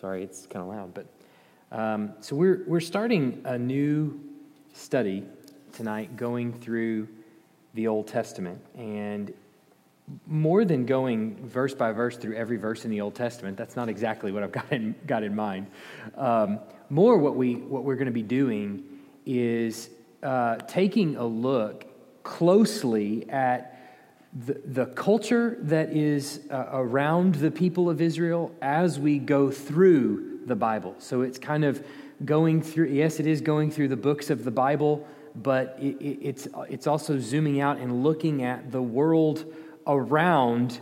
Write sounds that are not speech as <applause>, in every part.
Sorry, it's kind of loud. But um, so we're we're starting a new study tonight, going through the Old Testament, and more than going verse by verse through every verse in the Old Testament. That's not exactly what I've <laughs> got in, got in mind. Um, more, what we what we're going to be doing is uh, taking a look closely at the, the culture that is uh, around the people of Israel as we go through the Bible. So it's kind of going through, yes, it is going through the books of the Bible, but it, it, it's, it's also zooming out and looking at the world around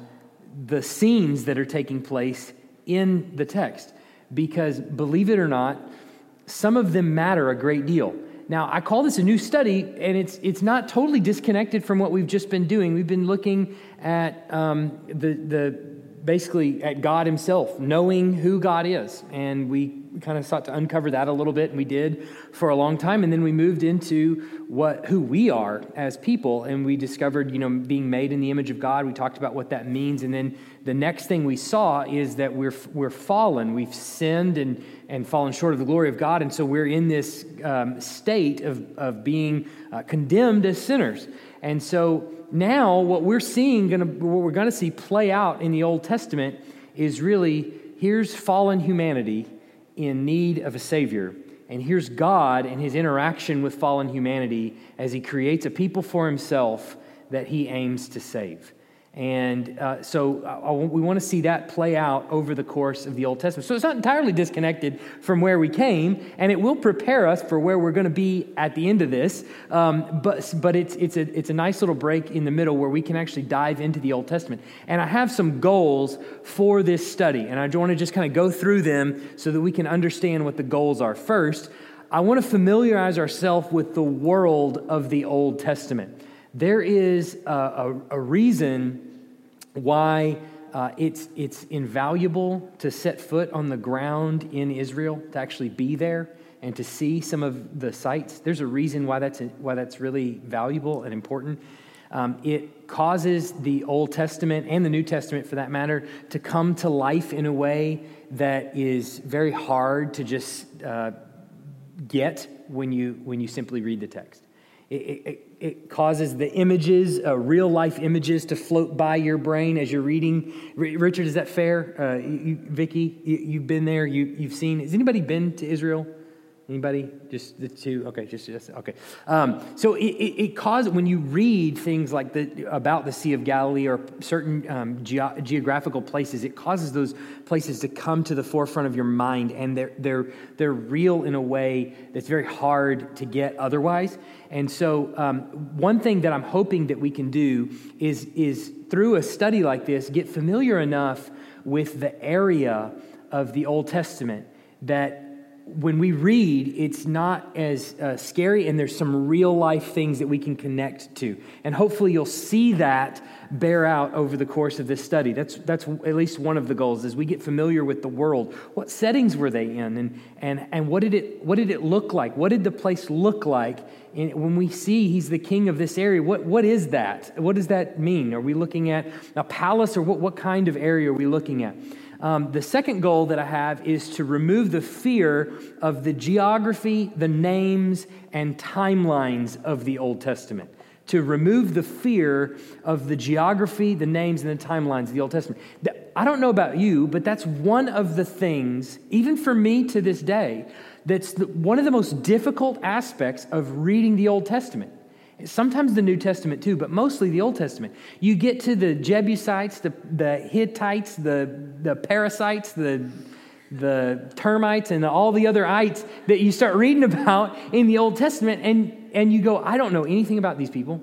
the scenes that are taking place in the text. Because believe it or not, some of them matter a great deal. Now, I call this a new study, and it's, it's not totally disconnected from what we've just been doing. We've been looking at um, the, the basically at God Himself, knowing who God is. And we kind of sought to uncover that a little bit, and we did for a long time. And then we moved into what who we are as people, and we discovered, you know, being made in the image of God. We talked about what that means, and then the next thing we saw is that we're we're fallen. We've sinned and and fallen short of the glory of God. And so we're in this um, state of, of being uh, condemned as sinners. And so now what we're seeing, gonna, what we're going to see play out in the Old Testament is really here's fallen humanity in need of a Savior. And here's God and his interaction with fallen humanity as he creates a people for himself that he aims to save. And uh, so uh, we want to see that play out over the course of the Old Testament. So it's not entirely disconnected from where we came, and it will prepare us for where we're going to be at the end of this. Um, but but it's, it's, a, it's a nice little break in the middle where we can actually dive into the Old Testament. And I have some goals for this study, and I want to just kind of go through them so that we can understand what the goals are. First, I want to familiarize ourselves with the world of the Old Testament. There is a, a, a reason why uh, it's, it's invaluable to set foot on the ground in Israel, to actually be there and to see some of the sites. There's a reason why that's, why that's really valuable and important. Um, it causes the Old Testament and the New Testament, for that matter, to come to life in a way that is very hard to just uh, get when you, when you simply read the text. It, it, it causes the images, uh, real life images, to float by your brain as you're reading. Richard, is that fair? Uh, you, Vicky, you, have been there. You, you've seen. Has anybody been to Israel? Anybody? Just the two? Okay, just, just okay. Um, so it, it, it, causes when you read things like the about the Sea of Galilee or certain um, ge- geographical places, it causes those places to come to the forefront of your mind, and they're they're they're real in a way that's very hard to get otherwise. And so, um, one thing that I'm hoping that we can do is is through a study like this, get familiar enough with the area of the Old Testament that when we read, it's not as uh, scary, and there's some real life things that we can connect to. And hopefully, you'll see that bear out over the course of this study. That's, that's at least one of the goals as we get familiar with the world. What settings were they in, and, and, and what, did it, what did it look like? What did the place look like? When we see he's the king of this area, what, what is that? What does that mean? Are we looking at a palace, or what, what kind of area are we looking at? Um, the second goal that I have is to remove the fear of the geography, the names, and timelines of the Old Testament. To remove the fear of the geography, the names, and the timelines of the Old Testament. I don't know about you, but that's one of the things, even for me to this day, that's one of the most difficult aspects of reading the Old Testament Sometimes the New Testament too, but mostly the Old Testament. You get to the Jebusites, the, the Hittites, the, the Perizzites, the, the termites, and all the other ites that you start reading <laughs> about in the Old Testament, and, and you go, I don't know anything about these people.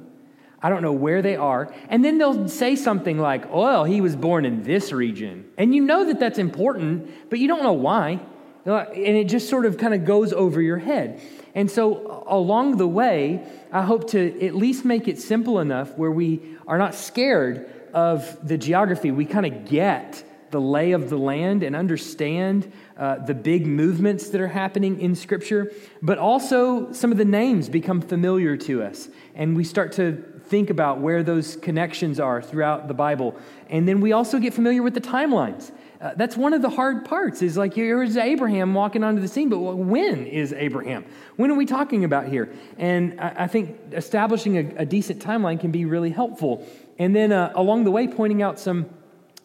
I don't know where they are. And then they'll say something like, well, he was born in this region. And you know that that's important, but you don't know why. And it just sort of kind of goes over your head. And so, along the way, I hope to at least make it simple enough where we are not scared of the geography. We kind of get the lay of the land and understand uh, the big movements that are happening in Scripture, but also some of the names become familiar to us. And we start to think about where those connections are throughout the Bible. And then we also get familiar with the timelines Uh, that's one of the hard parts is like here's Abraham walking onto the scene, but when is Abraham? When are we talking about here? And I, I think establishing a, a, decent timeline can be really helpful. And then uh, along the way, pointing out some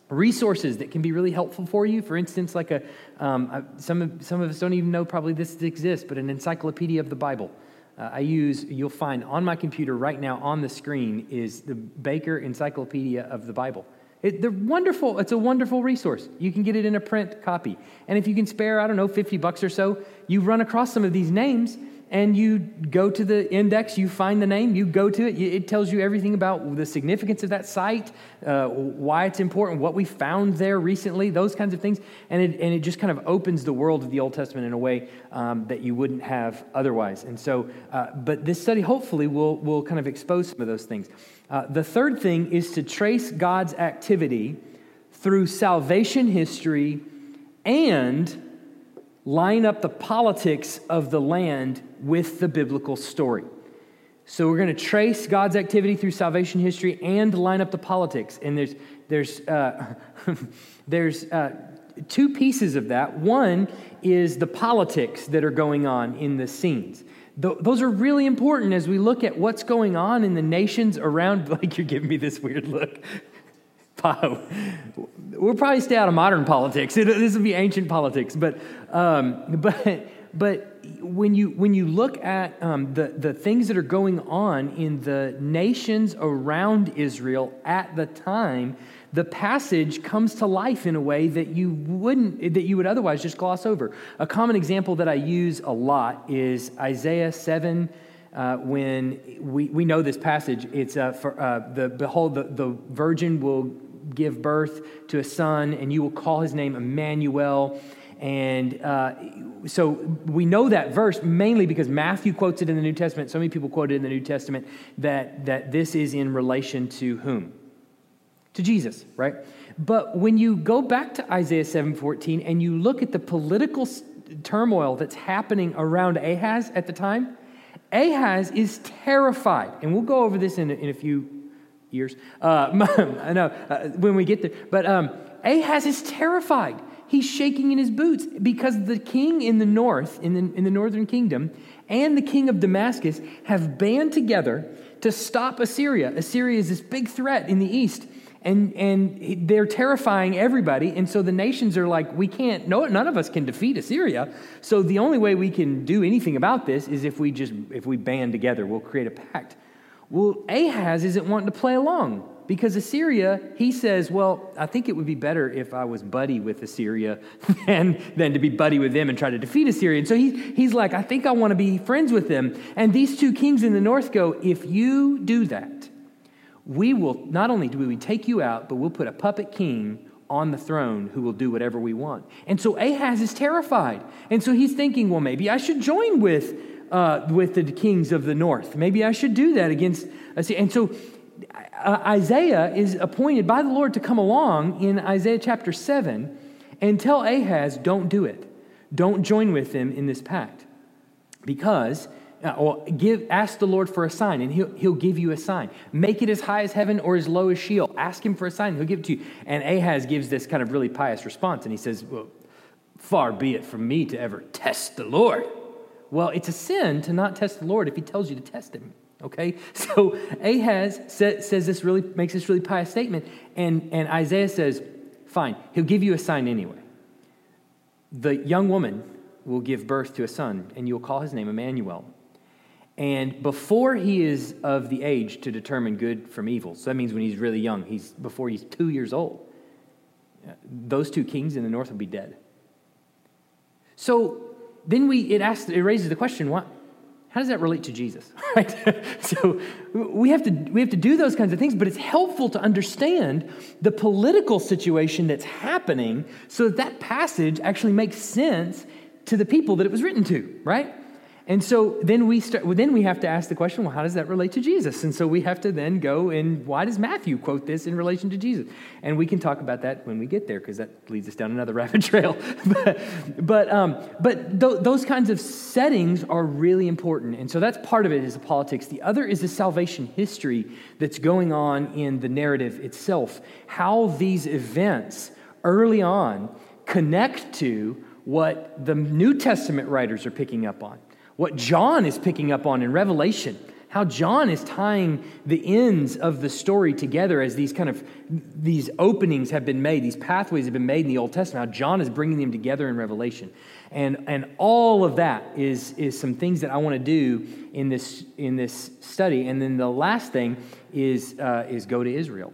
resources that can be really helpful for you. For instance, like a, um, some, of, some of us don't even know probably this exists, but an encyclopedia of the Bible. Uh, I use, you'll find on my computer right now on the screen is the Baker Encyclopedia of the Bible. It, they're wonderful. It's a wonderful resource. You can get it in a print copy. And if you can spare, I don't know, 50 bucks or so, you run across some of these names and you go to the index, you find the name, you go to it. It tells you everything about the significance of that site, uh, why it's important, what we found there recently, those kinds of things. And it, and it just kind of opens the world of the Old Testament in a way um, that you wouldn't have otherwise. And so, uh, but this study hopefully will, will kind of expose some of those things. Uh, the third thing is to trace God's activity through salvation history and line up the politics of the land with the biblical story. So we're going to trace God's activity through salvation history and line up the politics. And there's there's uh, <laughs> there's uh, two pieces of that. One is the politics that are going on in the scenes. Th- those are really important as we look at what's going on in the nations around. <laughs> Like you're giving me this weird look. <laughs> We'll probably stay out of modern politics. <laughs> this will be ancient politics, but um, but but when you when you look at um, the the things that are going on in the nations around Israel at the time, the passage comes to life in a way that you wouldn't that you would otherwise just gloss over. A common example that I use a lot is Isaiah seven. Uh, when we, we know this passage, it's uh, for, uh, the behold, the, the virgin will give birth to a son, and you will call his name Emmanuel. And uh, so we know that verse mainly because Matthew quotes it in the New Testament. So many people quote it in the New Testament that, that this is in relation to whom? To Jesus, right? But when you go back to Isaiah 7:14 and you look at the political turmoil that's happening around Ahaz at the time, Ahaz is terrified. And we'll go over this in a, in a few years. Uh, <laughs> I know uh, when we get there. But um, Ahaz is terrified. He's shaking in his boots because the king in the north, in the, in the northern kingdom, and the king of Damascus have band together to stop Assyria. Assyria is this big threat in the east. And, and they're terrifying everybody. And so the nations are like, we can't, no, none of us can defeat Assyria. So the only way we can do anything about this is if we just, if we band together, we'll create a pact. Well, Ahaz isn't wanting to play along because Assyria, he says, Well, I think it would be better if I was buddy with Assyria <laughs> than, than to be buddy with them and try to defeat Assyria. And so he, he's like, I think I want to be friends with them. And these two kings in the north go, If you do that, we will not only do we take you out, but we'll put a puppet king on the throne who will do whatever we want. And so Ahaz is terrified. And so he's thinking, well, maybe I should join with uh, with the kings of the north. Maybe I should do that against. And so uh, Isaiah is appointed by the Lord to come along in Isaiah chapter 7 and tell Ahaz, don't do it. Don't join with them in this pact. Because, Uh, or give, ask the Lord for a sign, and he'll, he'll give you a sign. Make it as high as heaven or as low as Sheol. Ask him for a sign, he'll give it to you. And Ahaz gives this kind of really pious response, and he says, Well, far be it from me to ever test the Lord. Well, it's a sin to not test the Lord if he tells you to test him. Okay? <laughs> So Ahaz says this really makes this really pious statement, and, and Isaiah says, fine, he'll give you a sign anyway. The young woman will give birth to a son, and you'll call his name Emmanuel. And before he is of the age to determine good from evil, so that means when he's really young, he's before he's two years old, those two kings in the north will be dead. So then we, it, asks, it raises the question what, how does that relate to Jesus? <laughs> Right? so we have, to, we have to do those kinds of things, but it's helpful to understand the political situation that's happening so that that passage actually makes sense to the people that it was written to, right? And so then we start, well, then we have to ask the question, well, how does that relate to Jesus? And so we have to then go and why does Matthew quote this in relation to Jesus? And we can talk about that when we get there because that leads us down another <laughs> rabbit trail. but but, um, but th- those kinds of settings are really important. And so that's part of it is the politics. The other is the salvation history that's going on in the narrative itself. How these events early on connect to what the New Testament writers are picking up on, what John is picking up on in Revelation how John is tying the ends of the story together as these kind of these openings have been made, these pathways have been made in the Old Testament. How John is bringing them together in Revelation, and and all of that is is some things that I want to do in this in this study. And then the last thing is uh, is go to Israel.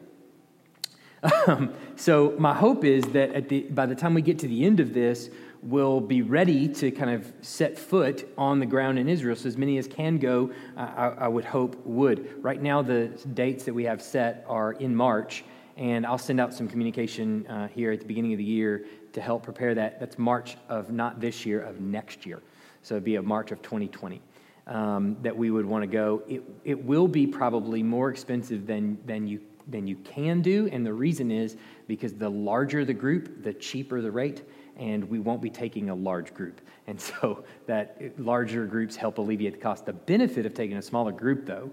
Um, <laughs> so my hope is that at the by the time we get to the end of this, will be ready to kind of set foot on the ground in Israel. So, as many as can go, I, I, would hope would. Right now, the dates that we have set are in March, and I'll send out some communication uh, here at the beginning of the year to help prepare that. That's March of not this year, of next year. So, it'd be a March of 2020. Um, that we would want to go. It, it will be probably more expensive than, than, you, than you can do. And the reason is because the larger the group, the cheaper the rate and we won't be taking a large group. And so <laughs> that larger groups help alleviate the cost. The benefit of taking a smaller group, though,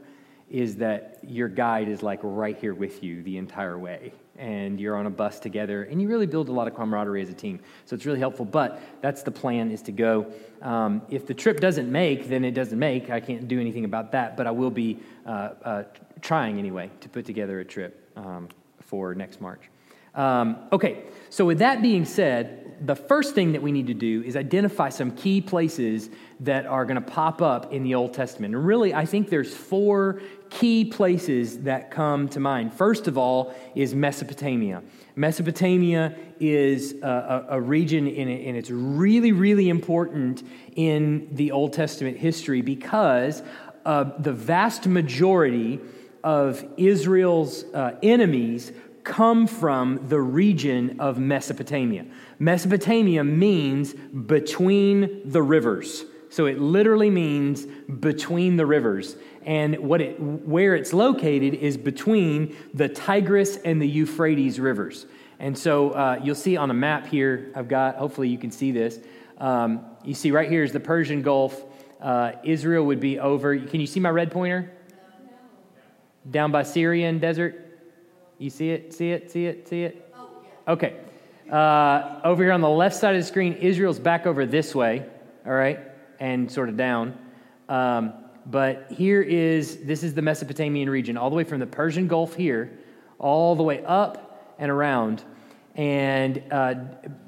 is that your guide is like right here with you the entire way. And you're on a bus together, and you really build a lot of camaraderie as a team. So it's really helpful. But that's the plan: is to go. Um, if the trip doesn't make, then it doesn't make. I can't do anything about that. But I will be uh, uh, trying anyway to put together a trip um, for next March. Um, okay, so with that being said, the first thing that we need to do is identify some key places that are going to pop up in the Old Testament. And really, I think there's four key places that come to mind. First of all, is Mesopotamia. Mesopotamia is a, a, a region, in and it's really, really important in the Old Testament history because uh, the vast majority of Israel's uh, enemies come from the region of Mesopotamia. Mesopotamia means between the rivers. So it literally means between the rivers. And what it, where it's located is between the Tigris and the Euphrates rivers. And so uh, you'll see on a map here, I've got, hopefully you can see this. Um, you see right here is the Persian Gulf. Uh, Israel would be over. Can you see my red pointer? Down by Syrian desert? You see it? See it? See it? See it? Okay. Uh, over here on the left side of the screen, Israel's back over this way, all right, and sort of down. Um, but here is this is the Mesopotamian region, all the way from the Persian Gulf here, all the way up and around. And uh,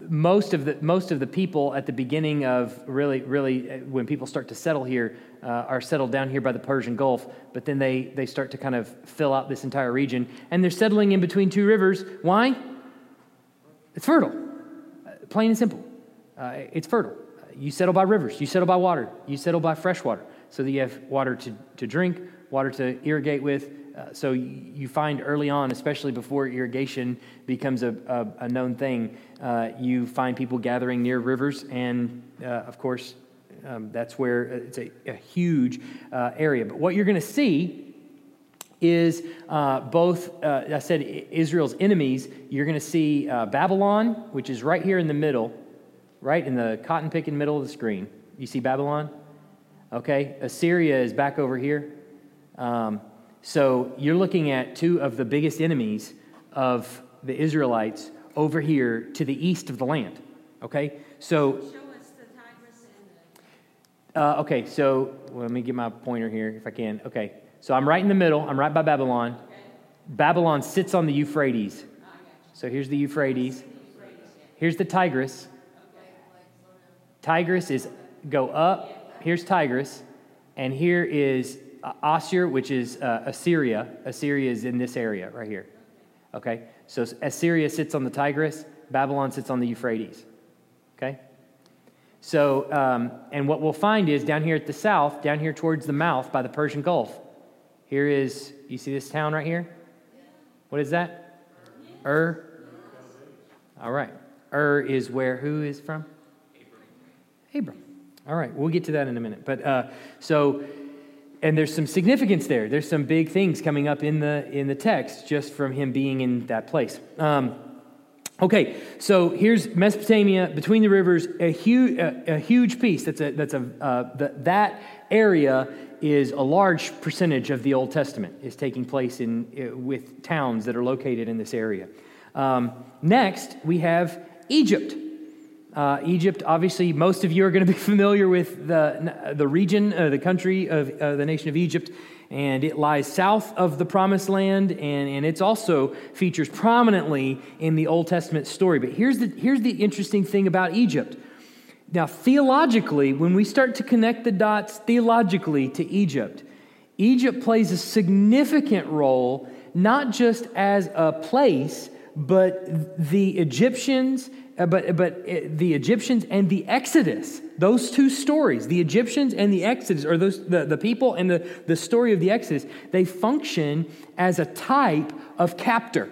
most of the most of the people at the beginning of really really uh, when people start to settle here uh, are settled down here by the Persian Gulf, but then they, they start to kind of fill out this entire region. And they're settling in between two rivers. Why? It's fertile, uh, plain and simple. Uh, it's fertile. You settle by rivers, you settle by water, you settle by fresh water, so that you have water to, to drink, water to irrigate with. Uh, so you find early on, especially before irrigation becomes a, a, a known thing, uh, you find people gathering near rivers, and uh, of course, um, that's where it's a, a huge uh, area. But what you're going to see is uh, both, uh, I said, Israel's enemies. You're going to see uh, Babylon, which is right here in the middle, right in the cotton picking middle of the screen. You see Babylon? Okay. Assyria is back over here. Um, so you're looking at two of the biggest enemies of the Israelites over here to the east of the land. Okay? So uh, okay, so well, let me get my pointer here if I can. Okay, so I'm right in the middle. I'm right by Babylon. Okay. Babylon sits on the Euphrates. So here's the Euphrates. Here's the Tigris. Tigris is go up. Here's Tigris, and here is Assur, which is uh, Assyria. Assyria is in this area right here. Okay, so Assyria sits on the Tigris. Babylon sits on the Euphrates. Okay. So, um, and what we'll find is down here at the south, down here towards the mouth by the Persian Gulf, here is, you see this town right here? What is that? Ur? All right. Ur is where who is from? Abram. All right, we'll get to that in a minute. But uh, so, and there's some significance there. There's some big things coming up in the in the text just from him being in that place. Um, Okay, so here's Mesopotamia between the rivers, a huge, a, a huge piece. That's a, that's a, uh, that area is a large percentage of the Old Testament is taking place in, uh, with towns that are located in this area. Um, next, we have Egypt. Uh, Egypt, obviously, most of you are going to be <laughs> familiar with the, the region, uh, the country of uh, the nation of Egypt, and it lies south of the promised land, and, and it also features prominently in the Old Testament story. But here's the, here's the interesting thing about Egypt. Now, theologically, when we start to connect the dots theologically to Egypt, Egypt plays a significant role, not just as a place, but the Egyptians, uh, but, but uh, the Egyptians and the Exodus, those two stories, the Egyptians and the Exodus, or those, the, the people and the, the story of the Exodus, they function as a type of captor.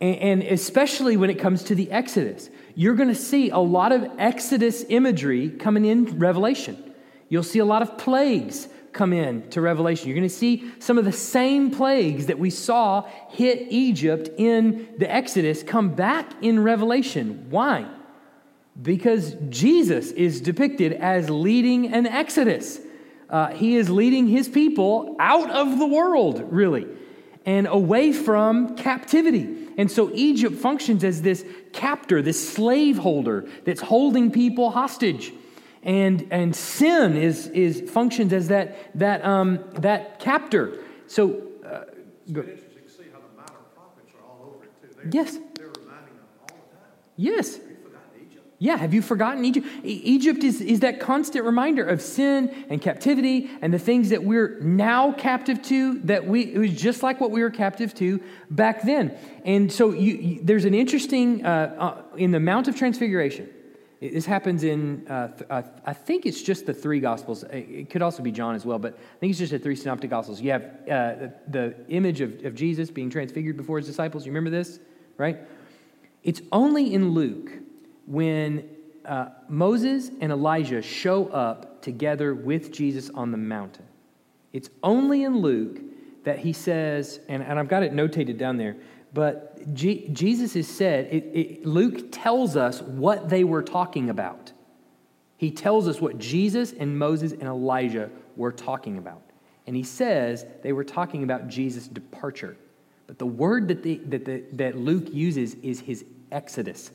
And, and especially when it comes to the Exodus, you're going to see a lot of Exodus imagery coming in Revelation. You'll see a lot of plagues come in to Revelation. You're going to see some of the same plagues that we saw hit Egypt in the Exodus come back in Revelation. Why? Because Jesus is depicted as leading an Exodus. Uh, he is leading his people out of the world, really, and away from captivity. And so Egypt functions as this captor, this slaveholder that's holding people hostage and, and sin is, is functions as that, that, um, that captor. So, uh, go. interesting to see how the minor prophets are all over it too. They're, yes. They're reminding them all the time. Yes. Yeah, have you forgotten Egypt? Egypt is, is that constant reminder of sin and captivity and the things that we're now captive to, that we, it was just like what we were captive to back then. And so you, you, there's an interesting, uh, uh, in the Mount of Transfiguration, this happens in, uh, uh, I think it's just the three Gospels. It could also be John as well, but I think it's just the three Synoptic Gospels. You have uh, the, image of, of Jesus being transfigured before his disciples. You remember this, right? It's only in Luke when uh, Moses and Elijah show up together with Jesus on the mountain. It's only in Luke that he says, and, and I've got it notated down there, but G- Jesus is said, it, it, Luke tells us what they were talking about. He tells us what Jesus and Moses and Elijah were talking about. And he says they were talking about Jesus' departure. But the word that, the, that, the, that Luke uses is his exodus.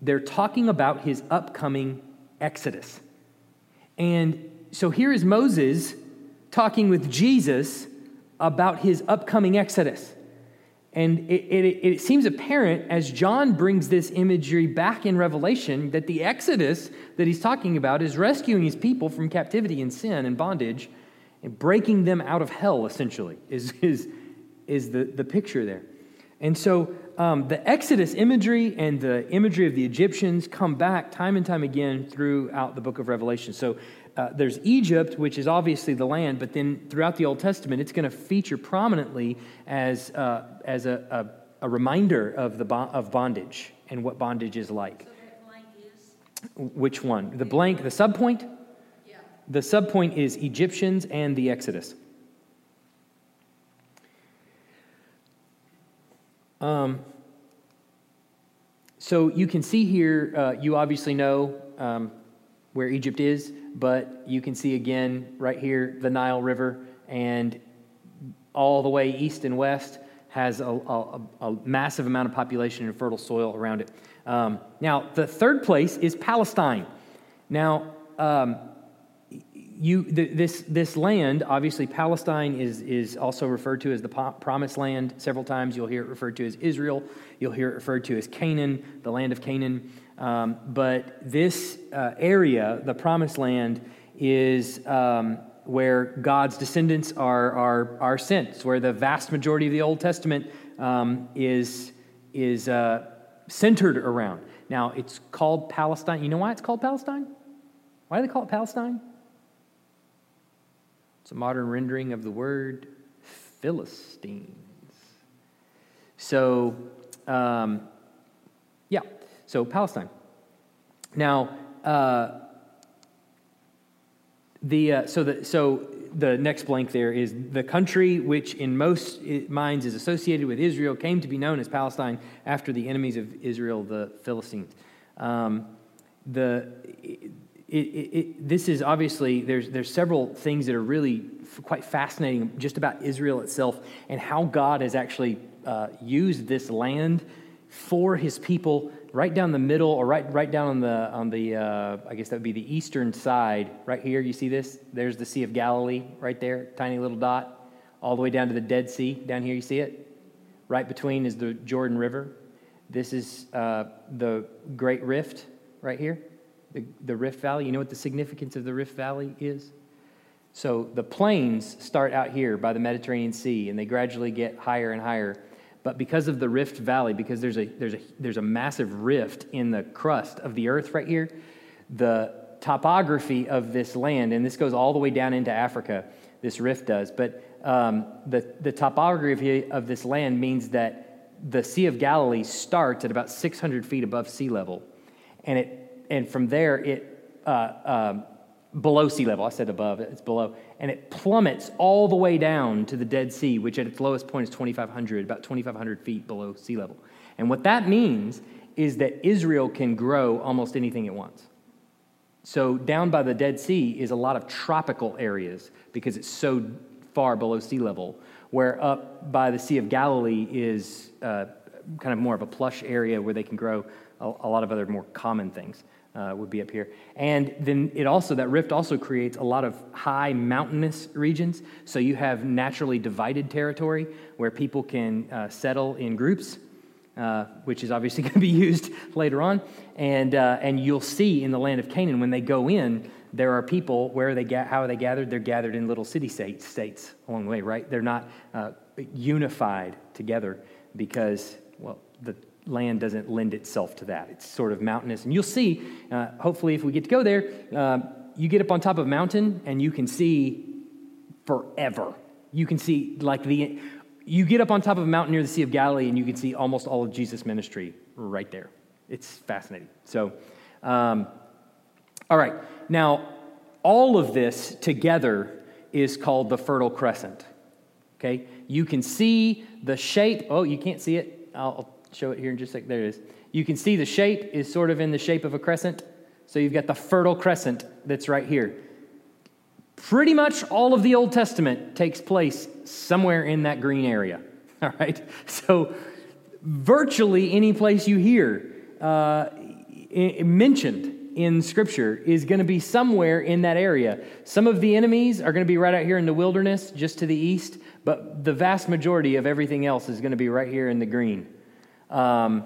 They're talking about his upcoming exodus. And so here is Moses talking with Jesus about his upcoming exodus. And it, it, it, seems apparent as John brings this imagery back in Revelation that the Exodus that he's talking about is rescuing his people from captivity and sin and bondage and breaking them out of hell, essentially, is, is, is the, the picture there. And so um, the Exodus imagery and the imagery of the Egyptians come back time and time again throughout the book of Revelation. So uh, there's Egypt, which is obviously the land, but then throughout the Old Testament, it's going to feature prominently as, uh, as a, a, a, reminder of, the bo- of bondage and what bondage is like. So which one? The blank, the subpoint? Yeah. The subpoint is Egyptians and the Exodus. Um, so you can see here, uh, you obviously know um, where Egypt is, but you can see again right here the Nile River, and all the way east and west has a, a, a massive amount of population and fertile soil around it. Um, now, the third place is Palestine. Now, um, you, this, this land, obviously, Palestine is, is also referred to as the promised land several times. You'll hear it referred to as Israel. You'll hear it referred to as Canaan, the land of Canaan. Um, but this uh, area, the promised land, is um, where God's descendants are, are, are sent. Where the vast majority of the Old Testament um, is, is uh, centered around. Now, it's called Palestine. You know why it's called Palestine? Why do they call it Palestine? It's a modern rendering of the word Philistines. So, um, yeah, so Palestine. Now, uh, the, uh, so, the, so the next blank there is the country which in most minds is associated with Israel came to be known as Palestine after the enemies of Israel, the Philistines. Um, the, it, it, it, this is obviously, there's, there's several things that are really quite fascinating just about Israel itself and how God has actually uh, used this land for his people right down the middle or right, right down on the, on the uh, I guess that would be the eastern side. Right here, you see this? There's the Sea of Galilee right there, tiny little dot, all the way down to the Dead Sea. Down here, you see it? Right between is the Jordan River. This is uh, the Great Rift right here, the, the Rift Valley. You know what the significance of the Rift Valley is? So the plains start out here by the Mediterranean Sea, and they gradually get higher and higher. But because of the Rift Valley, because there's a, there's a, there's a massive rift in the crust of the earth right here, the topography of this land, and this goes all the way down into Africa, this rift does, but um, the, the topography of this land means that the Sea of Galilee starts at about 600 feet above sea level. And, it, and from there, it uh, um, below sea level. I said above, it's below. And it plummets all the way down to the Dead Sea, which at its lowest point is 2,500, about 2,500 feet below sea level. And what that means is that Israel can grow almost anything it wants. So, down by the Dead Sea is a lot of tropical areas because it's so far below sea level, where up by the Sea of Galilee is uh, kind of more of a plush area where they can grow a, a lot of other more common things uh, would be up here. And then it also, that rift also creates a lot of high mountainous regions. So you have naturally divided territory where people can uh, settle in groups. Uh, which is obviously <laughs> going to be used later on, and uh, and you'll see in the land of Canaan when they go in, there are people where they how are they gathered? They're gathered in little city states, states along the way, right? They're not uh, unified together because well, the land doesn't lend itself to that. It's sort of mountainous. And you'll see, uh, hopefully, if we get to go there, uh, you get up on top of a mountain and you can see forever. You can see, like, the. You get up on top of a mountain near the Sea of Galilee and you can see almost all of Jesus' ministry right there. It's fascinating. So, um, all right. Now, all of this together is called the Fertile Crescent. Okay? You can see the shape. Oh, you can't see it. I'll show it here in just a sec. There it is. You can see the shape is sort of in the shape of a crescent. So you've got the fertile crescent that's right here. Pretty much all of the Old Testament takes place somewhere in that green area. <laughs> All right? So virtually any place you hear uh, mentioned in Scripture is going to be somewhere in that area. Some of the enemies are going to be right out here in the wilderness, just to the east, but the vast majority of everything else is going to be right here in the green. Um,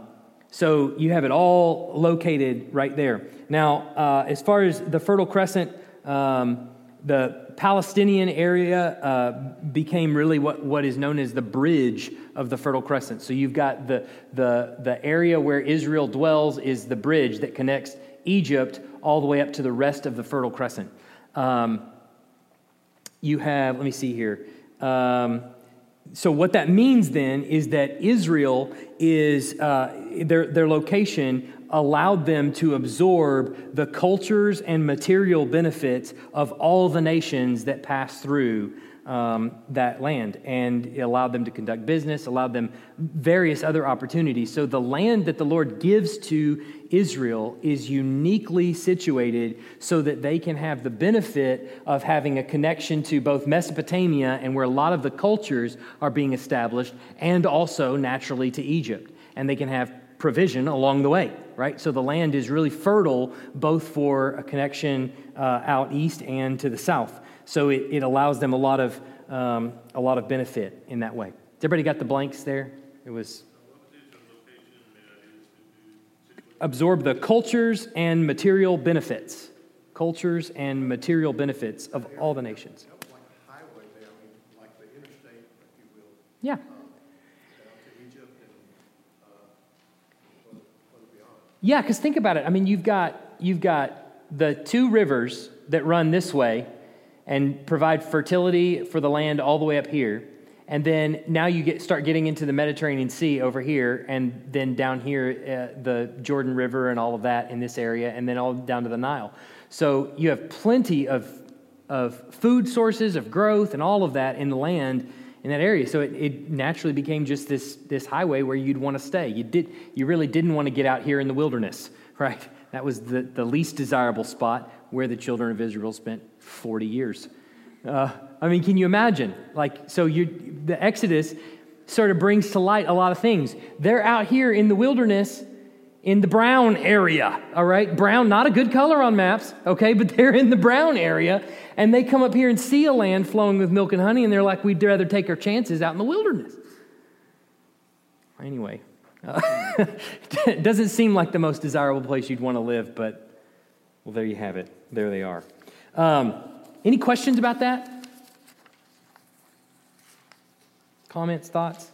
so you have it all located right there. Now, uh, as far as the Fertile Crescent, um, the Palestinian area uh, became really what, what is known as the bridge of the Fertile Crescent. So you've got the, the, the area where Israel dwells is the bridge that connects Egypt all the way up to the rest of the Fertile Crescent. Um, you have, let me see here. Um, so, what that means then is that Israel is, uh, their, their location allowed them to absorb the cultures and material benefits of all the nations that pass through um, that land. And it allowed them to conduct business, allowed them various other opportunities. So, the land that the Lord gives to Israel is uniquely situated so that they can have the benefit of having a connection to both Mesopotamia and where a lot of the cultures are being established, and also naturally to Egypt. And they can have provision along the way, right? So the land is really fertile both for a connection uh, out east and to the south. So it, it allows them a lot of um, a lot of benefit in that way. Has everybody got the blanks there? It was absorb the cultures and material benefits. Cultures and material benefits of all the nations. Like a highway there, I mean, like the interstate, if you will, Yeah. down to Egypt and, uh, further further beyond. Yeah, because think about it. I mean, you've got, you've got the two rivers that run this way and provide fertility for the land all the way up here. And then now you get, start getting into the Mediterranean Sea over here, and then down here, uh, the Jordan River and all of that in this area, and then all down to the Nile. So you have plenty of, of food sources, of growth, and all of that in the land in that area. So it, it naturally became just this, this highway where you'd want to stay. You, did, you really didn't want to get out here in the wilderness, <laughs> right? That was the, the least desirable spot where the children of Israel spent 40 years. Uh, I mean, can you imagine? Like, so you, the Exodus, sort of brings to light a lot of things. They're out here in the wilderness in the brown area, all right? Brown, not a good color on maps, okay, but <laughs> they're in the brown area, and they come up here and see a land flowing with milk and honey, and they're like, we'd rather take our chances out in the wilderness. Anyway, uh, it <laughs> doesn't seem like the most desirable place you'd want to live, but well, there you have it. There they are. Um, any questions about that? Comments, thoughts?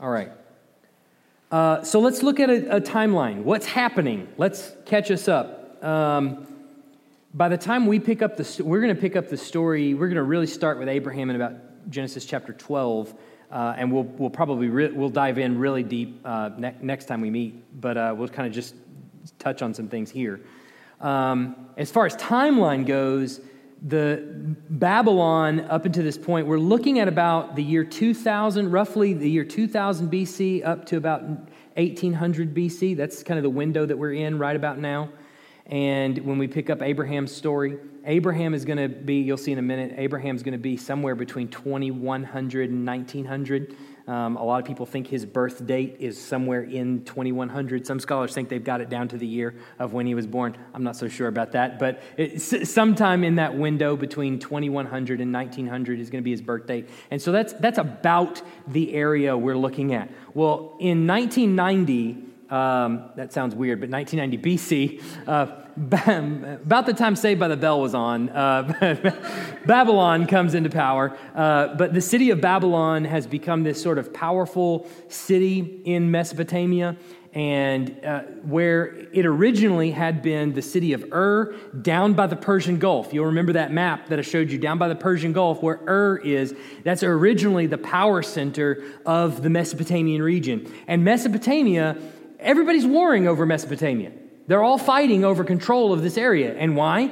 All right. Uh, so let's look at a, a, timeline. What's happening? Let's catch us up. Um, by the time we pick up the, we're going to pick up the story. We're going to really start with Abraham in about Genesis chapter 12, uh, and we'll we'll probably re- we'll dive in really deep uh, ne- next time we meet. But uh, we'll kind of just touch on some things here. Um, as far as timeline goes, the Babylon up until this point, we're looking at about the year 2000, roughly the year 2000 BC up to about 1800 BC. That's kind of the window that we're in right about now. And when we pick up Abraham's story, Abraham is going to be, you'll see in a minute, Abraham's going to be somewhere between 2100 and 1900. Um, a lot of people think his birth date is somewhere in 2100. Some scholars think they've got it down to the year of when he was born. I'm not so sure about that, but sometime in that window between 2100 and 1900 is going to be his birth date. And so that's, that's about the area we're looking at. Well, in 1990, um, that sounds weird, but 1990 BC, uh, about the time Saved by the Bell was on, uh, <laughs> Babylon comes into power. Uh, but the city of Babylon has become this sort of powerful city in Mesopotamia. And uh, where it originally had been the city of Ur down by the Persian Gulf. You'll remember that map that I showed you down by the Persian Gulf where Ur is. That's originally the power center of the Mesopotamian region. And Mesopotamia everybody's warring over Mesopotamia. They're all fighting over control of this area. And why?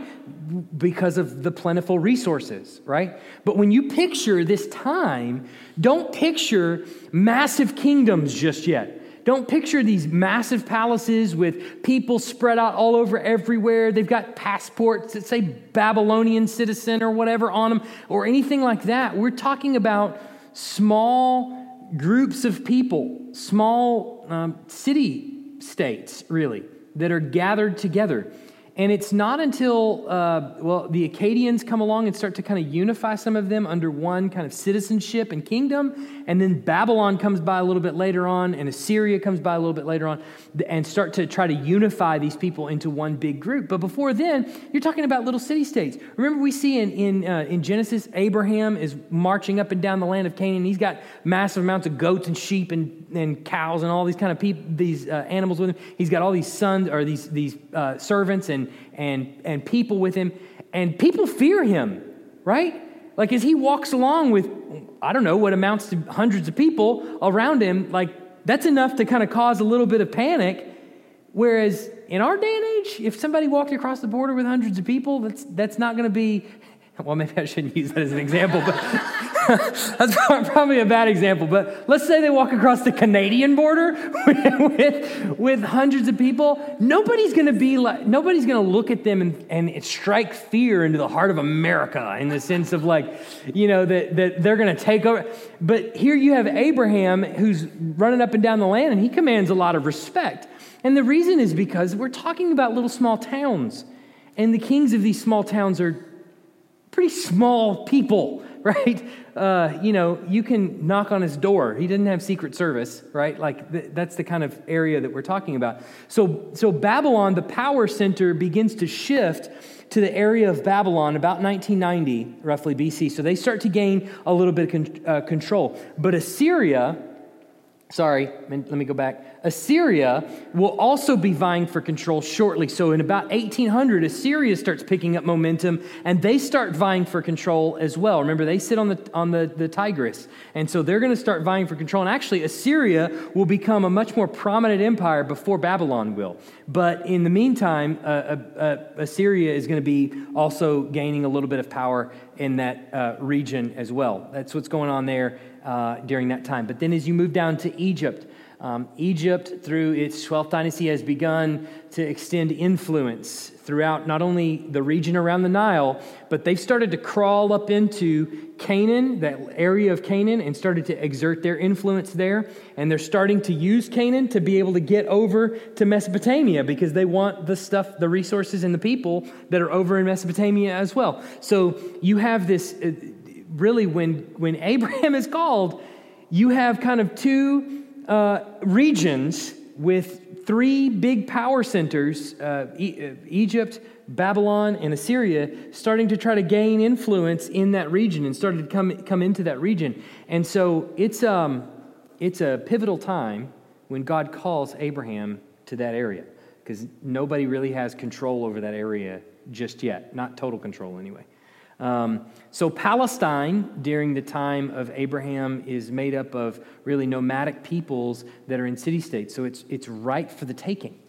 Because of the plentiful resources, right? But when you picture this time, don't picture massive kingdoms just yet. Don't picture these massive palaces with people spread out all over everywhere. They've got passports that say Babylonian citizen or whatever on them, or anything like that. We're talking about small groups of people, small um, city states, really, that are gathered together. And it's not until, uh, well, the Akkadians come along and start to kind of unify some of them under one kind of citizenship and kingdom. And then Babylon comes by a little bit later on, and Assyria comes by a little bit later on, and start to try to unify these people into one big group. But before then, you're talking about little city states. Remember, we see in, in, uh, in Genesis, Abraham is marching up and down the land of Canaan. He's got massive amounts of goats and sheep and, and cows and all these kind of people, these uh, animals with him. He's got all these sons or these, these uh, servants and and, and people with him, and people fear him, right? Like as he walks along with, I don't know, what amounts to hundreds of people around him, like that's enough to kind of cause a little bit of panic. Whereas in our day and age, if somebody walked across the border with hundreds of people, that's, that's not going to be, <laughs> well, maybe I shouldn't use that as an example, but <laughs> That's probably a bad example, but let's say they walk across the Canadian border <laughs> with, with, hundreds of people. Nobody's going to be like, nobody's going to look at them and, and strike fear into the heart of America in the sense of like, you know, that, that they're going to take over. But here you have Abraham who's running up and down the land and he commands a lot of respect. And the reason is because we're talking about little small towns. And the kings of these small towns are pretty small people. <laughs> right? Uh, you know, you can knock on his door. He didn't have Secret Service, right? Like th- that's the kind of area that we're talking about. So, so Babylon, the power center, begins to shift to the area of Babylon about 1990, roughly BC. So they start to gain a little bit of con- uh, control. But Assyria, sorry, let me go back. Assyria will also be vying for control shortly. So, in about 1800, Assyria starts picking up momentum and they start vying for control as well. Remember, they sit on the, on the, the Tigris. And so they're going to start vying for control. And actually, Assyria will become a much more prominent empire before Babylon will. But in the meantime, uh, uh, uh Assyria is going to be also gaining a little bit of power in that uh, region as well. That's what's going on there uh, during that time. But then as you move down to Egypt, Um, Egypt, through its 12th dynasty, has begun to extend influence throughout not only the region around the Nile, but they've started to crawl up into Canaan, that area of Canaan, and started to exert their influence there. And they're starting to use Canaan to be able to get over to Mesopotamia because they want the stuff, the resources, and the people that are over in Mesopotamia as well. So you have this uh, really, when, when Abraham is called, you have kind of two uh, regions with three big power centers uh, e- uh, Egypt, Babylon, and Assyria starting to try to gain influence in that region and started to come, come into that region. And so it's, um, it's a pivotal time when God calls Abraham to that area because nobody really has control over that area just yet, not total control anyway. Um, so, Palestine during the time of Abraham is made up of really nomadic peoples that are in city states. So, it's, it's right for the taking.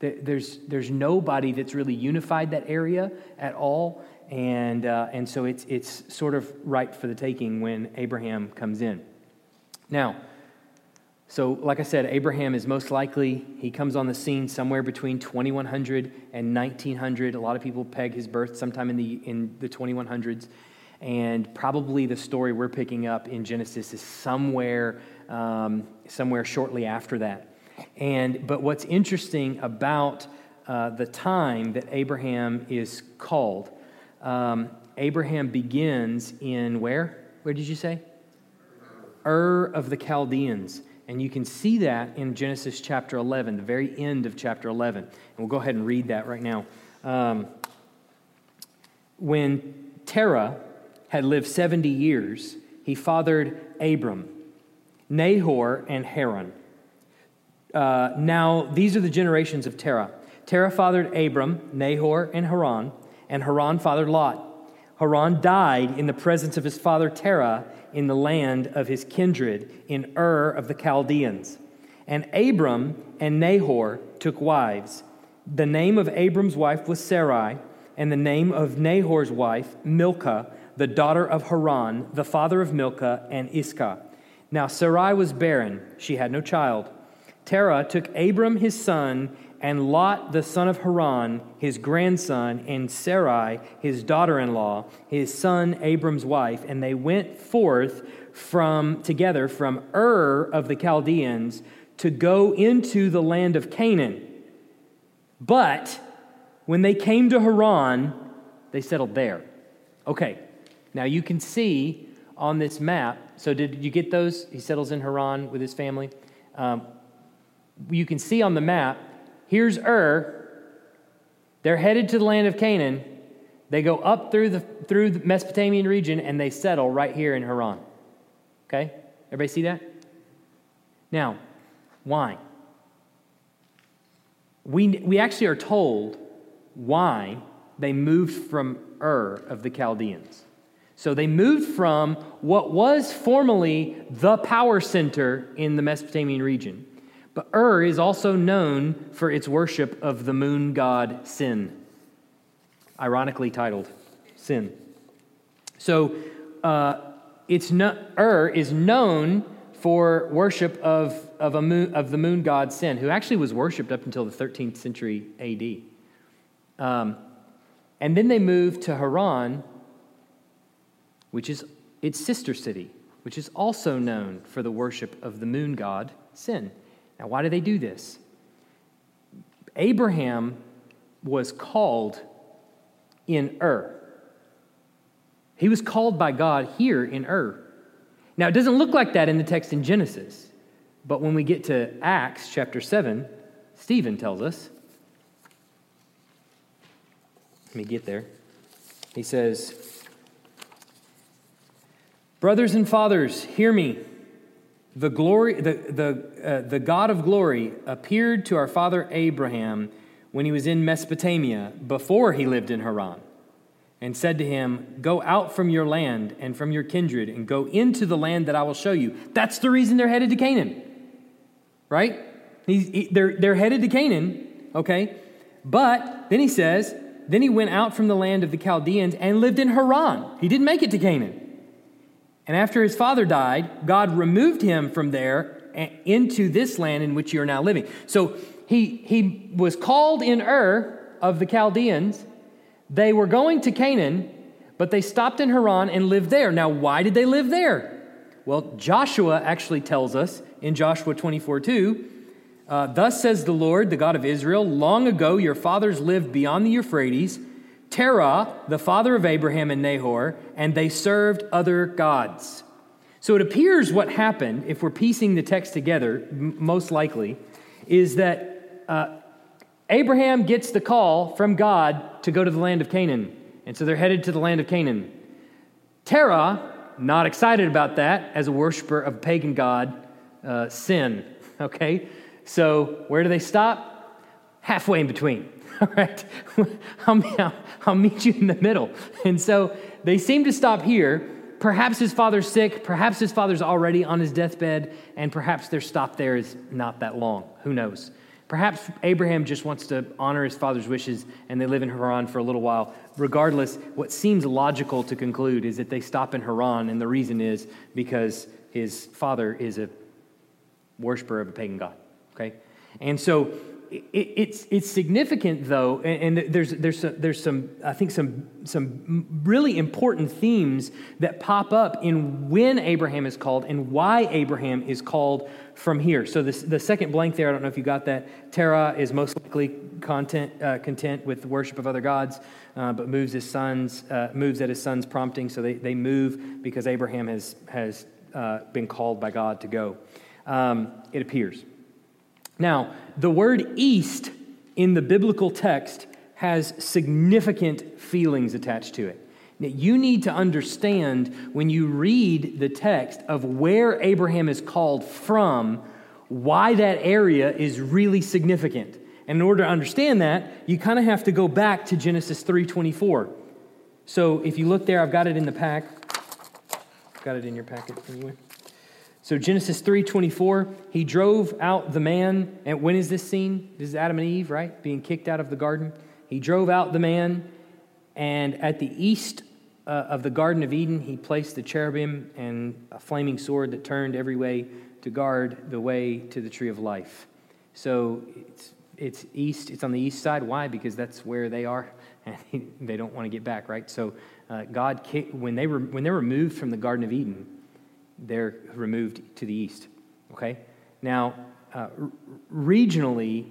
There's, there's nobody that's really unified that area at all. And, uh, and so, it's, it's sort of right for the taking when Abraham comes in. Now, so, like I said, Abraham is most likely, he comes on the scene somewhere between 2100 and 1900. A lot of people peg his birth sometime in the, in the 2100s. And probably the story we're picking up in Genesis is somewhere, um, somewhere shortly after that. And, but what's interesting about uh, the time that Abraham is called, um, Abraham begins in where? Where did you say? Ur of the Chaldeans. And you can see that in Genesis chapter 11, the very end of chapter 11. And we'll go ahead and read that right now. Um, when Terah had lived 70 years, he fathered Abram, Nahor, and Haran. Uh, now, these are the generations of Terah. Terah fathered Abram, Nahor, and Haran, and Haran fathered Lot. Haran died in the presence of his father Terah in the land of his kindred in Ur of the Chaldeans. And Abram and Nahor took wives. The name of Abram's wife was Sarai, and the name of Nahor's wife, Milcah, the daughter of Haran, the father of Milcah and Iscah. Now Sarai was barren, she had no child. Terah took Abram his son and Lot the son of Haran, his grandson, and Sarai, his daughter in law, his son Abram's wife, and they went forth from together from Ur of the Chaldeans to go into the land of Canaan. But when they came to Haran, they settled there. Okay, now you can see on this map. So, did you get those? He settles in Haran with his family. Um, you can see on the map Here's Ur. They're headed to the land of Canaan. They go up through the, through the Mesopotamian region and they settle right here in Haran. Okay? Everybody see that? Now, why? We, we actually are told why they moved from Ur of the Chaldeans. So they moved from what was formerly the power center in the Mesopotamian region but Ur is also known for its worship of the moon god Sin, ironically titled Sin. So uh, it's no, Ur is known for worship of, of, a moon, of the moon god Sin, who actually was worshipped up until the 13th century AD. Um, and then they moved to Haran, which is its sister city, which is also known for the worship of the moon god Sin. Now, why do they do this? Abraham was called in Ur. He was called by God here in Ur. Now, it doesn't look like that in the text in Genesis, but when we get to Acts chapter 7, Stephen tells us. Let me get there. He says, Brothers and fathers, hear me. The, glory, the, the, uh, the God of glory appeared to our father Abraham when he was in Mesopotamia before he lived in Haran and said to him, Go out from your land and from your kindred and go into the land that I will show you. That's the reason they're headed to Canaan, right? He, they're, they're headed to Canaan, okay? But then he says, Then he went out from the land of the Chaldeans and lived in Haran. He didn't make it to Canaan. And after his father died, God removed him from there into this land in which you are now living. So he, he was called in Ur of the Chaldeans. They were going to Canaan, but they stopped in Haran and lived there. Now, why did they live there? Well, Joshua actually tells us in Joshua 24 2, uh, Thus says the Lord, the God of Israel, long ago your fathers lived beyond the Euphrates, Terah, the father of Abraham and Nahor, and they served other gods. So it appears what happened, if we're piecing the text together, m- most likely, is that uh, Abraham gets the call from God to go to the land of Canaan. And so they're headed to the land of Canaan. Terah, not excited about that as a worshiper of pagan god, uh, Sin. <laughs> Okay? So where do they stop? Halfway in between. <laughs> All right? I'll, I'll meet you in the middle. And so they seem to stop here. Perhaps his father's sick. Perhaps his father's already on his deathbed. And perhaps their stop there is not that long. Who knows? Perhaps Abraham just wants to honor his father's wishes and they live in Haran for a little while. Regardless, what seems logical to conclude is that they stop in Haran, and the reason is because his father is a worshiper of a pagan god. Okay? And so it's, it's significant, though, and, there's, there's, some, there's some, I think, some, some really important themes that pop up in when Abraham is called and why Abraham is called from here. So this, the second blank there, I don't know if you got that. Terah is most likely content, uh, content with the worship of other gods, uh, but moves his sons, uh, moves at his son's prompting. So they, they move because Abraham has, has uh, been called by God to go. Um, it appears. Now, the word east in the biblical text has significant feelings attached to it. Now, you need to understand when you read the text of where Abraham is called from, why that area is really significant. And in order to understand that, you kind of have to go back to Genesis 3:24. So if you look there, I've got it in the pack. Got it in your packet anyway. So Genesis 3:24, he drove out the man, and when is this scene? This is Adam and Eve, right? Being kicked out of the garden. He drove out the man, and at the east uh, of the Garden of Eden, he placed the cherubim and a flaming sword that turned every way to guard the way to the tree of life. So it's, it's east, it's on the east side. Why? Because that's where they are, <laughs> and they don't want to get back, right? So uh, God, when they, were, when they were moved from the Garden of Eden, they're removed to the east. Okay? Now, uh, regionally,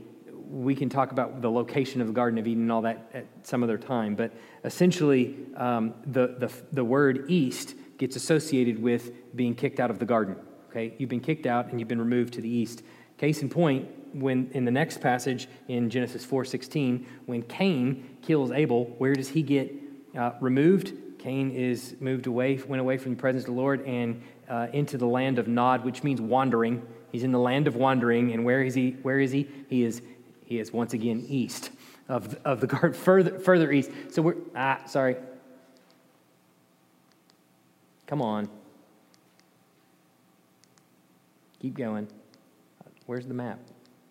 we can talk about the location of the Garden of Eden and all that at some other time, but essentially, um, the, the, the word east gets associated with being kicked out of the garden. Okay? You've been kicked out and you've been removed to the east. Case in point, when in the next passage in Genesis 4:16, when Cain kills Abel, where does he get uh, removed? Cain is moved away, went away from the presence of the Lord, and uh, into the land of Nod, which means wandering. He's in the land of wandering, and where is he? Where is he? He is he is once again east of, of the garden, <laughs> further further east. So we're ah sorry. Come on. Keep going. Where's the map?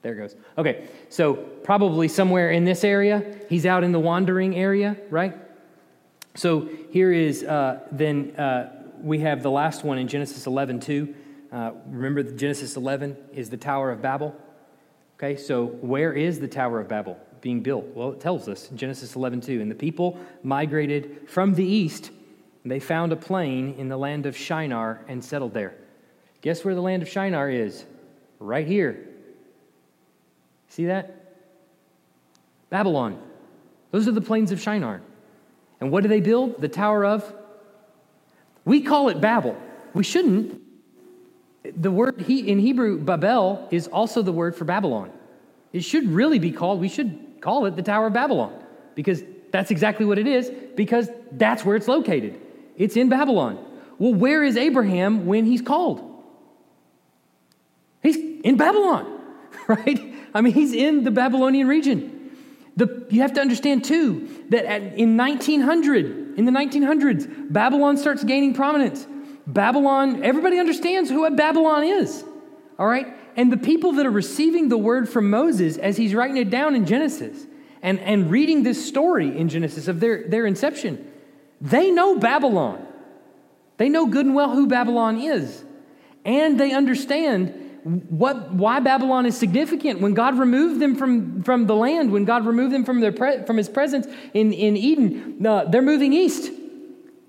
There goes. Okay, so probably somewhere in this area. He's out in the wandering area, right? So here is uh, then uh, we have the last one in Genesis 11, too. Uh, remember, Genesis 11 is the Tower of Babel. Okay, so where is the Tower of Babel being built? Well, it tells us in Genesis 11, 2. And the people migrated from the east. They found a plain in the land of Shinar and settled there. Guess where the land of Shinar is? Right here. See that? Babylon. Those are the plains of Shinar. And what do they build? The Tower of we call it Babel. We shouldn't. The word he, in Hebrew, Babel, is also the word for Babylon. It should really be called, we should call it the Tower of Babylon because that's exactly what it is because that's where it's located. It's in Babylon. Well, where is Abraham when he's called? He's in Babylon, <laughs> right? I mean, he's in the Babylonian region. The, you have to understand, too, that at, in 1900, in the 1900s, Babylon starts gaining prominence. Babylon, everybody understands who Babylon is, all right? And the people that are receiving the word from Moses as he's writing it down in Genesis and, and reading this story in Genesis of their, their inception, they know Babylon. They know good and well who Babylon is. And they understand what, why Babylon is significant. When God removed them from, from the land, when God removed them from, their pre, from his presence in, in Eden, uh, they're moving east.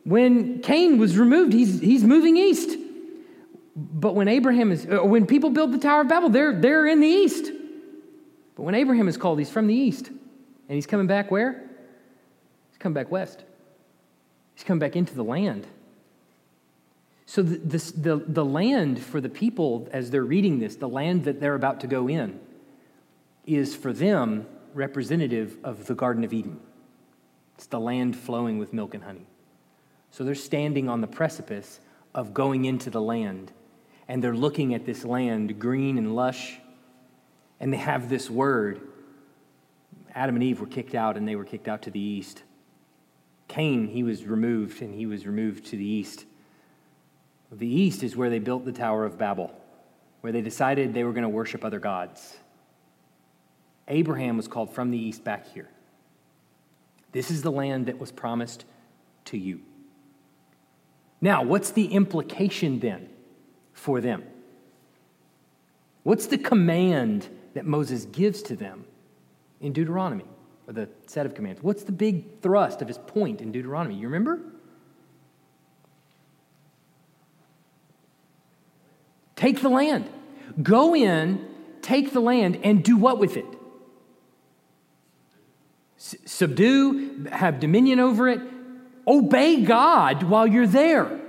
When Cain was removed, he's, he's moving east. But when Abraham is, uh, when people build the Tower of Babel, they're, they're in the east. But when Abraham is called, he's from the east. And he's coming back where? He's coming back west. He's coming back into the land. So, the, the, the land for the people, as they're reading this, the land that they're about to go in, is for them representative of the Garden of Eden. It's the land flowing with milk and honey. So, they're standing on the precipice of going into the land, and they're looking at this land, green and lush, and they have this word. Adam and Eve were kicked out, and they were kicked out to the east. Cain, he was removed, and he was removed to the east. The east is where they built the Tower of Babel, where they decided they were going to worship other gods. Abraham was called from the east back here. This is the land that was promised to you. Now, what's the implication then for them? What's the command that Moses gives to them in Deuteronomy, or the set of commands? What's the big thrust of his point in Deuteronomy? You remember? Take the land. Go in, take the land, and do what with it? S- subdue, have dominion over it, obey God while you're there.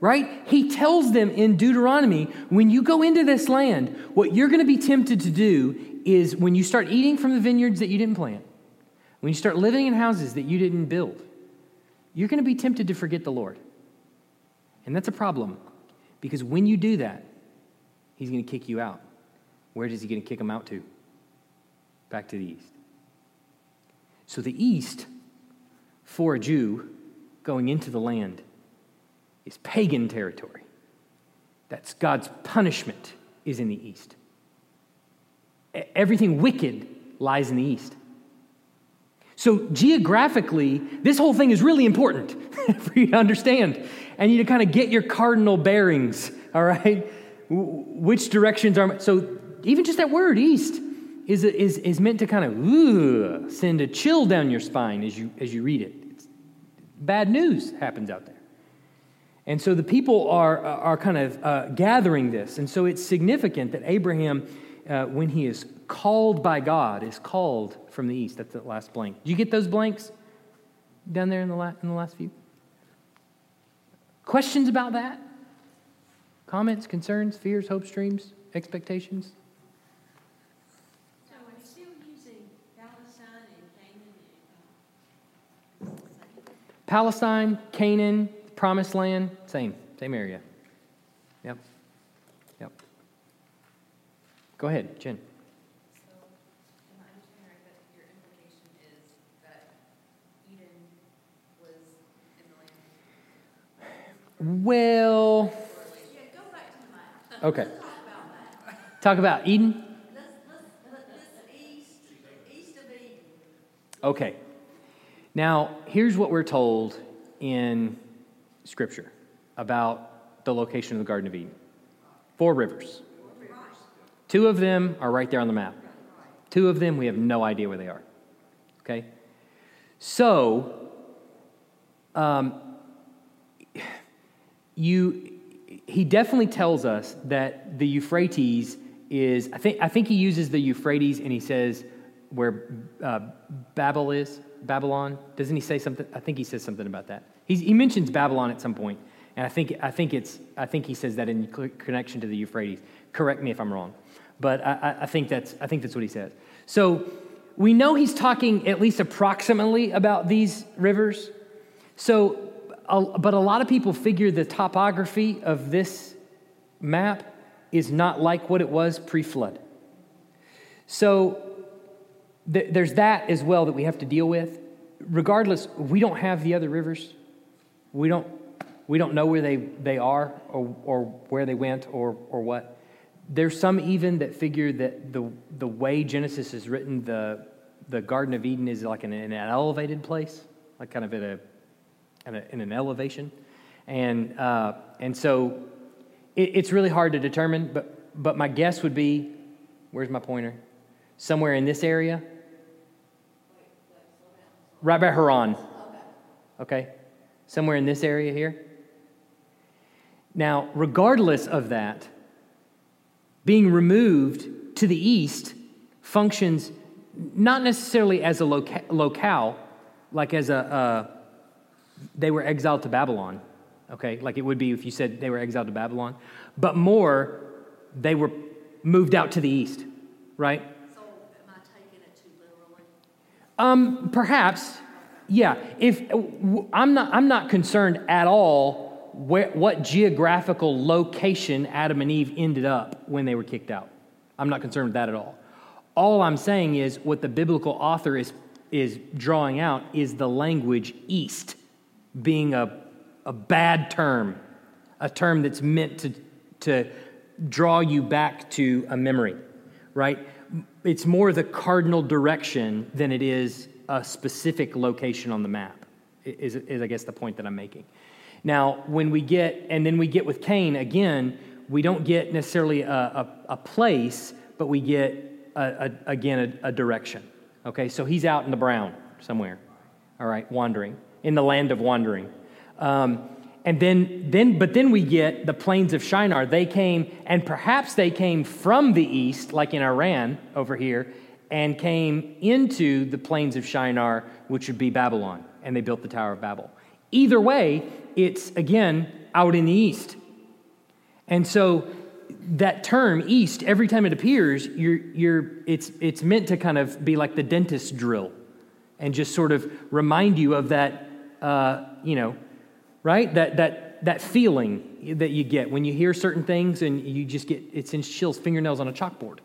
Right? He tells them in Deuteronomy when you go into this land, what you're going to be tempted to do is when you start eating from the vineyards that you didn't plant, when you start living in houses that you didn't build, you're going to be tempted to forget the Lord. And that's a problem because when you do that, he's going to kick you out. Where is he going to kick them out to? Back to the east. So the east, for a Jew going into the land, is pagan territory. That's God's punishment is in the east. Everything wicked lies in the east. So, geographically, this whole thing is really important <laughs> for you to understand. And you to kind of get your cardinal bearings, all right? Which directions are. So even just that word, east, is, is, is meant to kind of send a chill down your spine as you, as you read it. It's, bad news happens out there. And so the people are, are kind of uh, gathering this. And so it's significant that Abraham, uh, when he is called by God, is called from the east. That's the last blank. Do you get those blanks down there in the, la- in the last few? Questions about that? Comments, concerns, fears, hopes, dreams, expectations? So still using Palestine and Canaan? Uh, Palestine, Canaan, Promised Land, same, same area. Yep. Yep. Go ahead, Jen. So, am I understanding right that your implication is that Eden was in the land? Well, Yeah, go back to the map. Okay. Talk about. Eden. Eden. Okay. Now, here's what we're told in Scripture about the location of the Garden of Eden four rivers. Two of them are right there on the map. Two of them, we have no idea where they are. Okay? So, um, <sighs> you, he definitely tells us that the Euphrates is, I think, I think he uses the Euphrates and he says where uh, Babel is, Babylon. Doesn't he say something? I think he says something about that. He's, he mentions Babylon at some point, and I think, I, think it's, I think he says that in connection to the Euphrates. Correct me if I'm wrong, but I, I, think, that's, I think that's what he says. So we know he's talking at least approximately about these rivers. So, but a lot of people figure the topography of this map is not like what it was pre flood. So th- there's that as well that we have to deal with. Regardless, we don't have the other rivers. We don't, we don't know where they, they are or, or where they went or, or what. There's some even that figure that the, the way Genesis is written, the, the Garden of Eden is like in an elevated place, like kind of at a, in, a, in an elevation. And, uh, and so it, it's really hard to determine, but but my guess would be where's my pointer? Somewhere in this area? Right by Haran. Okay? Somewhere in this area here. Now, regardless of that, being removed to the east functions not necessarily as a loca- locale, like as a, they were exiled to Babylon, okay, like it would be if you said they were exiled to Babylon, but more, they were moved out to the east, right? So am I taking it too literally? Um, perhaps, yeah. If w- I'm not, I'm not concerned at all where, what geographical location Adam and Eve ended up when they were kicked out. I'm not concerned with that at all. All I'm saying is what the biblical author is is drawing out is the language east being a, a bad term, a term that's meant to, to draw you back to a memory, right? It's more the cardinal direction than it is a specific location on the map, is, is I guess the point that I'm making. Now, when we get, and then we get with Cain, again, we don't get necessarily a, a, a place, but we get, a, again, a direction. Okay, so he's out in the brown somewhere, all right, wandering, in the land of wandering. Um, and then, then, but then we get the plains of Shinar. They came, and perhaps they came from the east, like in Iran over here, and came into the plains of Shinar, which would be Babylon, and they built the Tower of Babel. Either way, it's again out in the east. And so that term east every time it appears you're, you're, it's, it's meant to kind of be like the dentist drill and just sort of remind you of that uh, you know right? That, that, that feeling that you get when you hear certain things and you just get it sends chills fingernails on a chalkboard.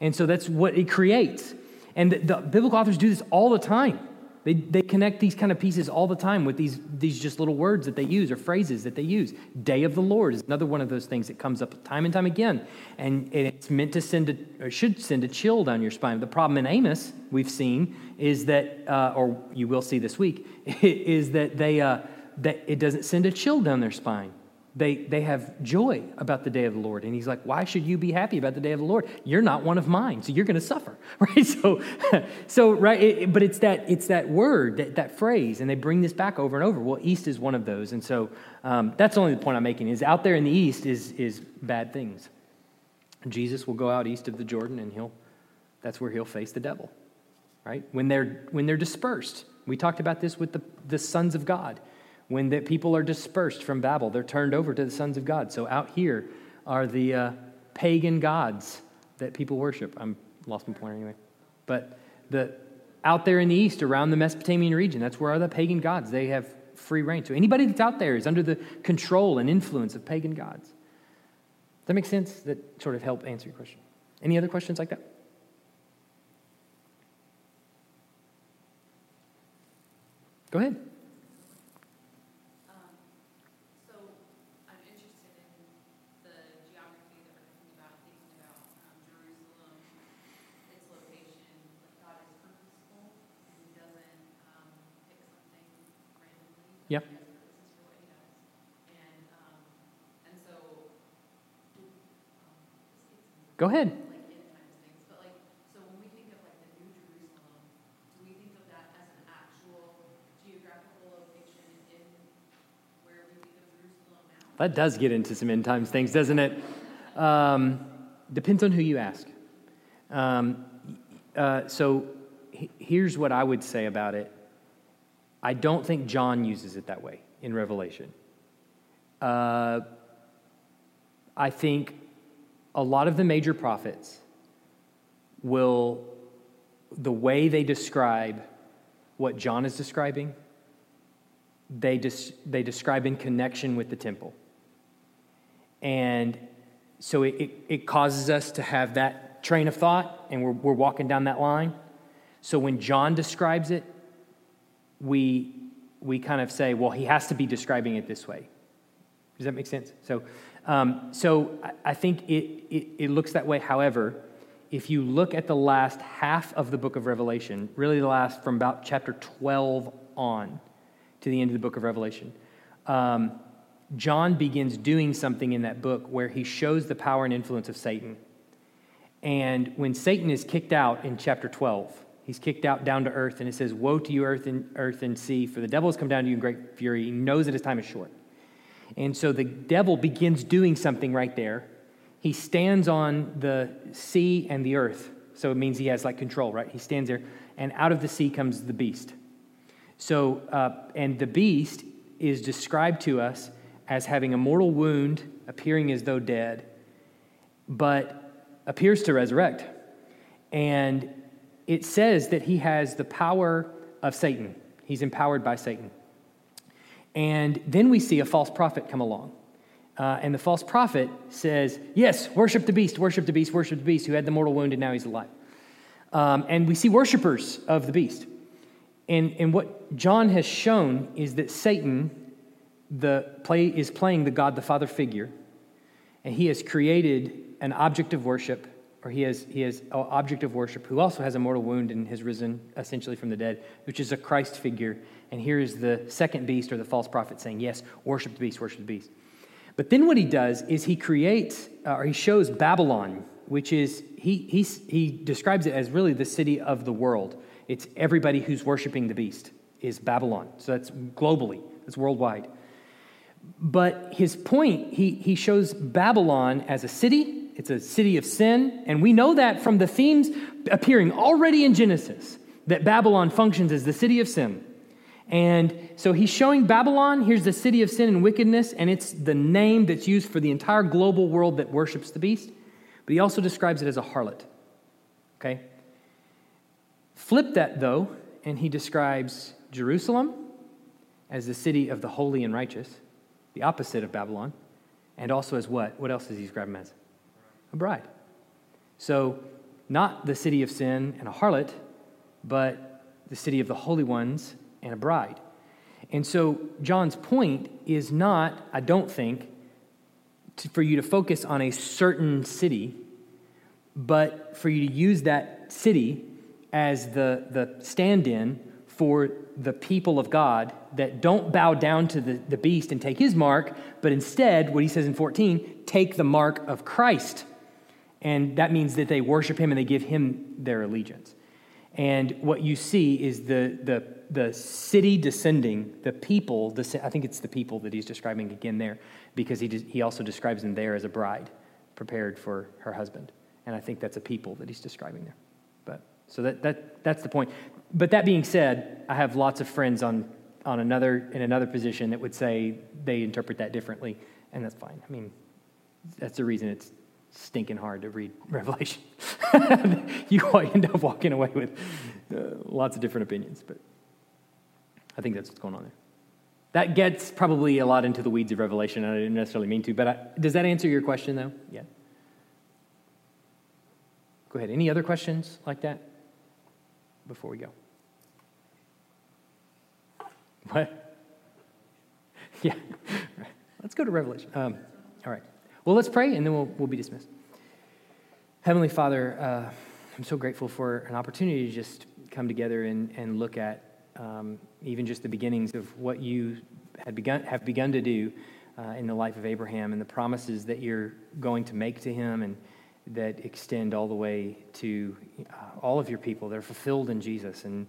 And so that's what it creates. And the, the biblical authors do this all the time they, they connect these kind of pieces all the time with these, these just little words that they use or phrases that they use. Day of the Lord is another one of those things that comes up time and time again. And, it's meant to send a, or should send a chill down your spine. The problem in Amos, we've seen, is that, uh, or you will see this week, <laughs> is that, they, uh, that it doesn't send a chill down their spine they, they have joy about the day of the Lord. And he's like, Why should you be happy about the day of the Lord? You're not one of mine, so you're going to suffer. <laughs> Right? So, <laughs> so right, it, but it's that, it's that word, that, that phrase, and they bring this back over and over. Well, East is one of those. And so um, that's only the point I'm making is out there in the East is, is bad things. Jesus will go out east of the Jordan, and he'll, that's where he'll face the devil. Right? When they're, when they're dispersed. We talked about this with the, the sons of God when the people are dispersed from Babel, they're turned over to the sons of God. So out here are the uh, pagan gods that people worship. I'm lost my point anyway. But the out there in the east, around the Mesopotamian region, that's where are the pagan gods. They have free reign. So anybody that's out there is under the control and influence of pagan gods. Does that make sense? That sort of help answer your question. Any other questions like that? Go ahead. Um, so I'm interested in the geography that we're thinking about, thinking about um, Jerusalem, its location. Like God is purposeful, and He doesn't um, pick something randomly. Yep. He has purposes for what He does, and um, and so. Um, this gets Go ahead. like end times things, but like so when we think of like the New Jerusalem, do we think of that as an actual geographical location in where we think of Jerusalem ahead. That does get into some end times things, doesn't it? Um, depends on who you ask. Um, uh, so he- here's what I would say about it I don't think John uses it that way in Revelation. Uh, I think a lot of the major prophets will, the way they describe what John is describing, they, des- they describe in connection with the temple. And so it, it, it causes us to have that train of thought, and we're, we're walking down that line. So when John describes it, we, we kind of say, well, he has to be describing it this way. Does that make sense? So, um, so I, think it, it, it looks that way. However, if you look at the last half of the book of Revelation, really the last from about chapter 12 on to the end of the book of Revelation, um, John begins doing something in that book where he shows the power and influence of Satan. And when Satan is kicked out in chapter 12, he's kicked out down to earth, and it says, Woe to you, earth and, earth and sea, for the devil has come down to you in great fury. He knows that his time is short. And so the devil begins doing something right there. He stands on the sea and the earth. So it means he has like control, right? He stands there, and out of the sea comes the beast. So, uh, and the beast is described to us as having a mortal wound, appearing as though dead, but appears to resurrect. And it says that he has the power of Satan. He's empowered by Satan. And then we see a false prophet come along. Uh, and the false prophet says, Yes, worship the beast, worship the beast, worship the beast, who had the mortal wound and now he's alive. Um, and we see worshipers of the beast. And, and what John has shown is that Satan the play, is playing the God the Father figure, and he has created an object of worship, or he has, he has an object of worship who also has a mortal wound and has risen essentially from the dead, which is a Christ figure. And here is the second beast or the false prophet saying, Yes, worship the beast, worship the beast. But then what he does is he creates, uh, or he shows Babylon, which is, he, he, he describes it as really the city of the world. It's everybody who's worshiping the beast is Babylon. So that's globally, that's worldwide. But his point, he, he shows Babylon as a city, it's a city of sin, and we know that from the themes appearing already in Genesis, that Babylon functions as the city of sin. And so he's showing Babylon, here's the city of sin and wickedness, and it's the name that's used for the entire global world that worships the beast. But he also describes it as a harlot. Okay? Flip that, though, and he describes Jerusalem as the city of the holy and righteous, the opposite of Babylon, and also as what? What else does he describe as? A bride. So, not the city of sin and a harlot, but the city of the holy ones and a bride. And so, John's point is not, I don't think, to, for you to focus on a certain city, but for you to use that city as the, the stand in for the people of God that don't bow down to the, the beast and take his mark, but instead, what he says in 14, take the mark of Christ. And that means that they worship him and they give him their allegiance. And what you see is the, the, the city descending, the people, I think it's the people that he's describing again there, because he, he also describes them there as a bride prepared for her husband. And I think that's a people that he's describing there. But so that, that, that's the point. But that being said, I have lots of friends on, on another, in another position that would say they interpret that differently, and that's fine. I mean, that's the reason it's stinking hard to read <laughs> Revelation. <laughs> you end up walking away with uh, lots of different opinions, but I think that's what's going on there. That gets probably a lot into the weeds of Revelation, and I didn't necessarily mean to, but I, does that answer your question, though? Yeah. Go ahead. Any other questions like that before we go? What? <laughs> Yeah. Let's go to Revelation. Um, all right. Well, let's pray and then we'll, we'll be dismissed. Heavenly Father, uh, I'm so grateful for an opportunity to just come together and, and look at um, even just the beginnings of what you had begun, have begun to do uh, in the life of Abraham and the promises that you're going to make to him and that extend all the way to uh, all of your people that are fulfilled in Jesus. And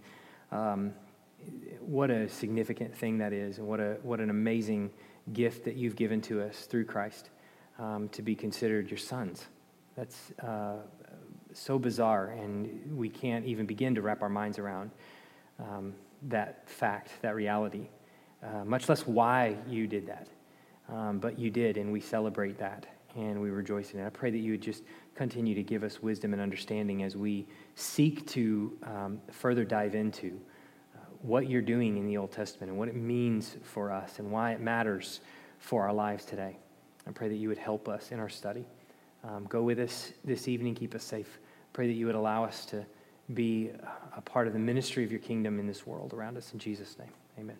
um, what a significant thing that is, and what, a, what an amazing gift that you've given to us through Christ um, to be considered your sons. That's uh, so bizarre, and we can't even begin to wrap our minds around um, that fact, that reality, uh, much less why you did that. Um, but you did, and we celebrate that, and we rejoice in it. I pray that you would just continue to give us wisdom and understanding as we seek to um, further dive into what you're doing in the Old Testament and what it means for us and why it matters for our lives today. I pray that you would help us in our study. Um, go with us this evening, keep us safe. Pray that you would allow us to be a part of the ministry of your kingdom in this world around us. In Jesus' name, amen.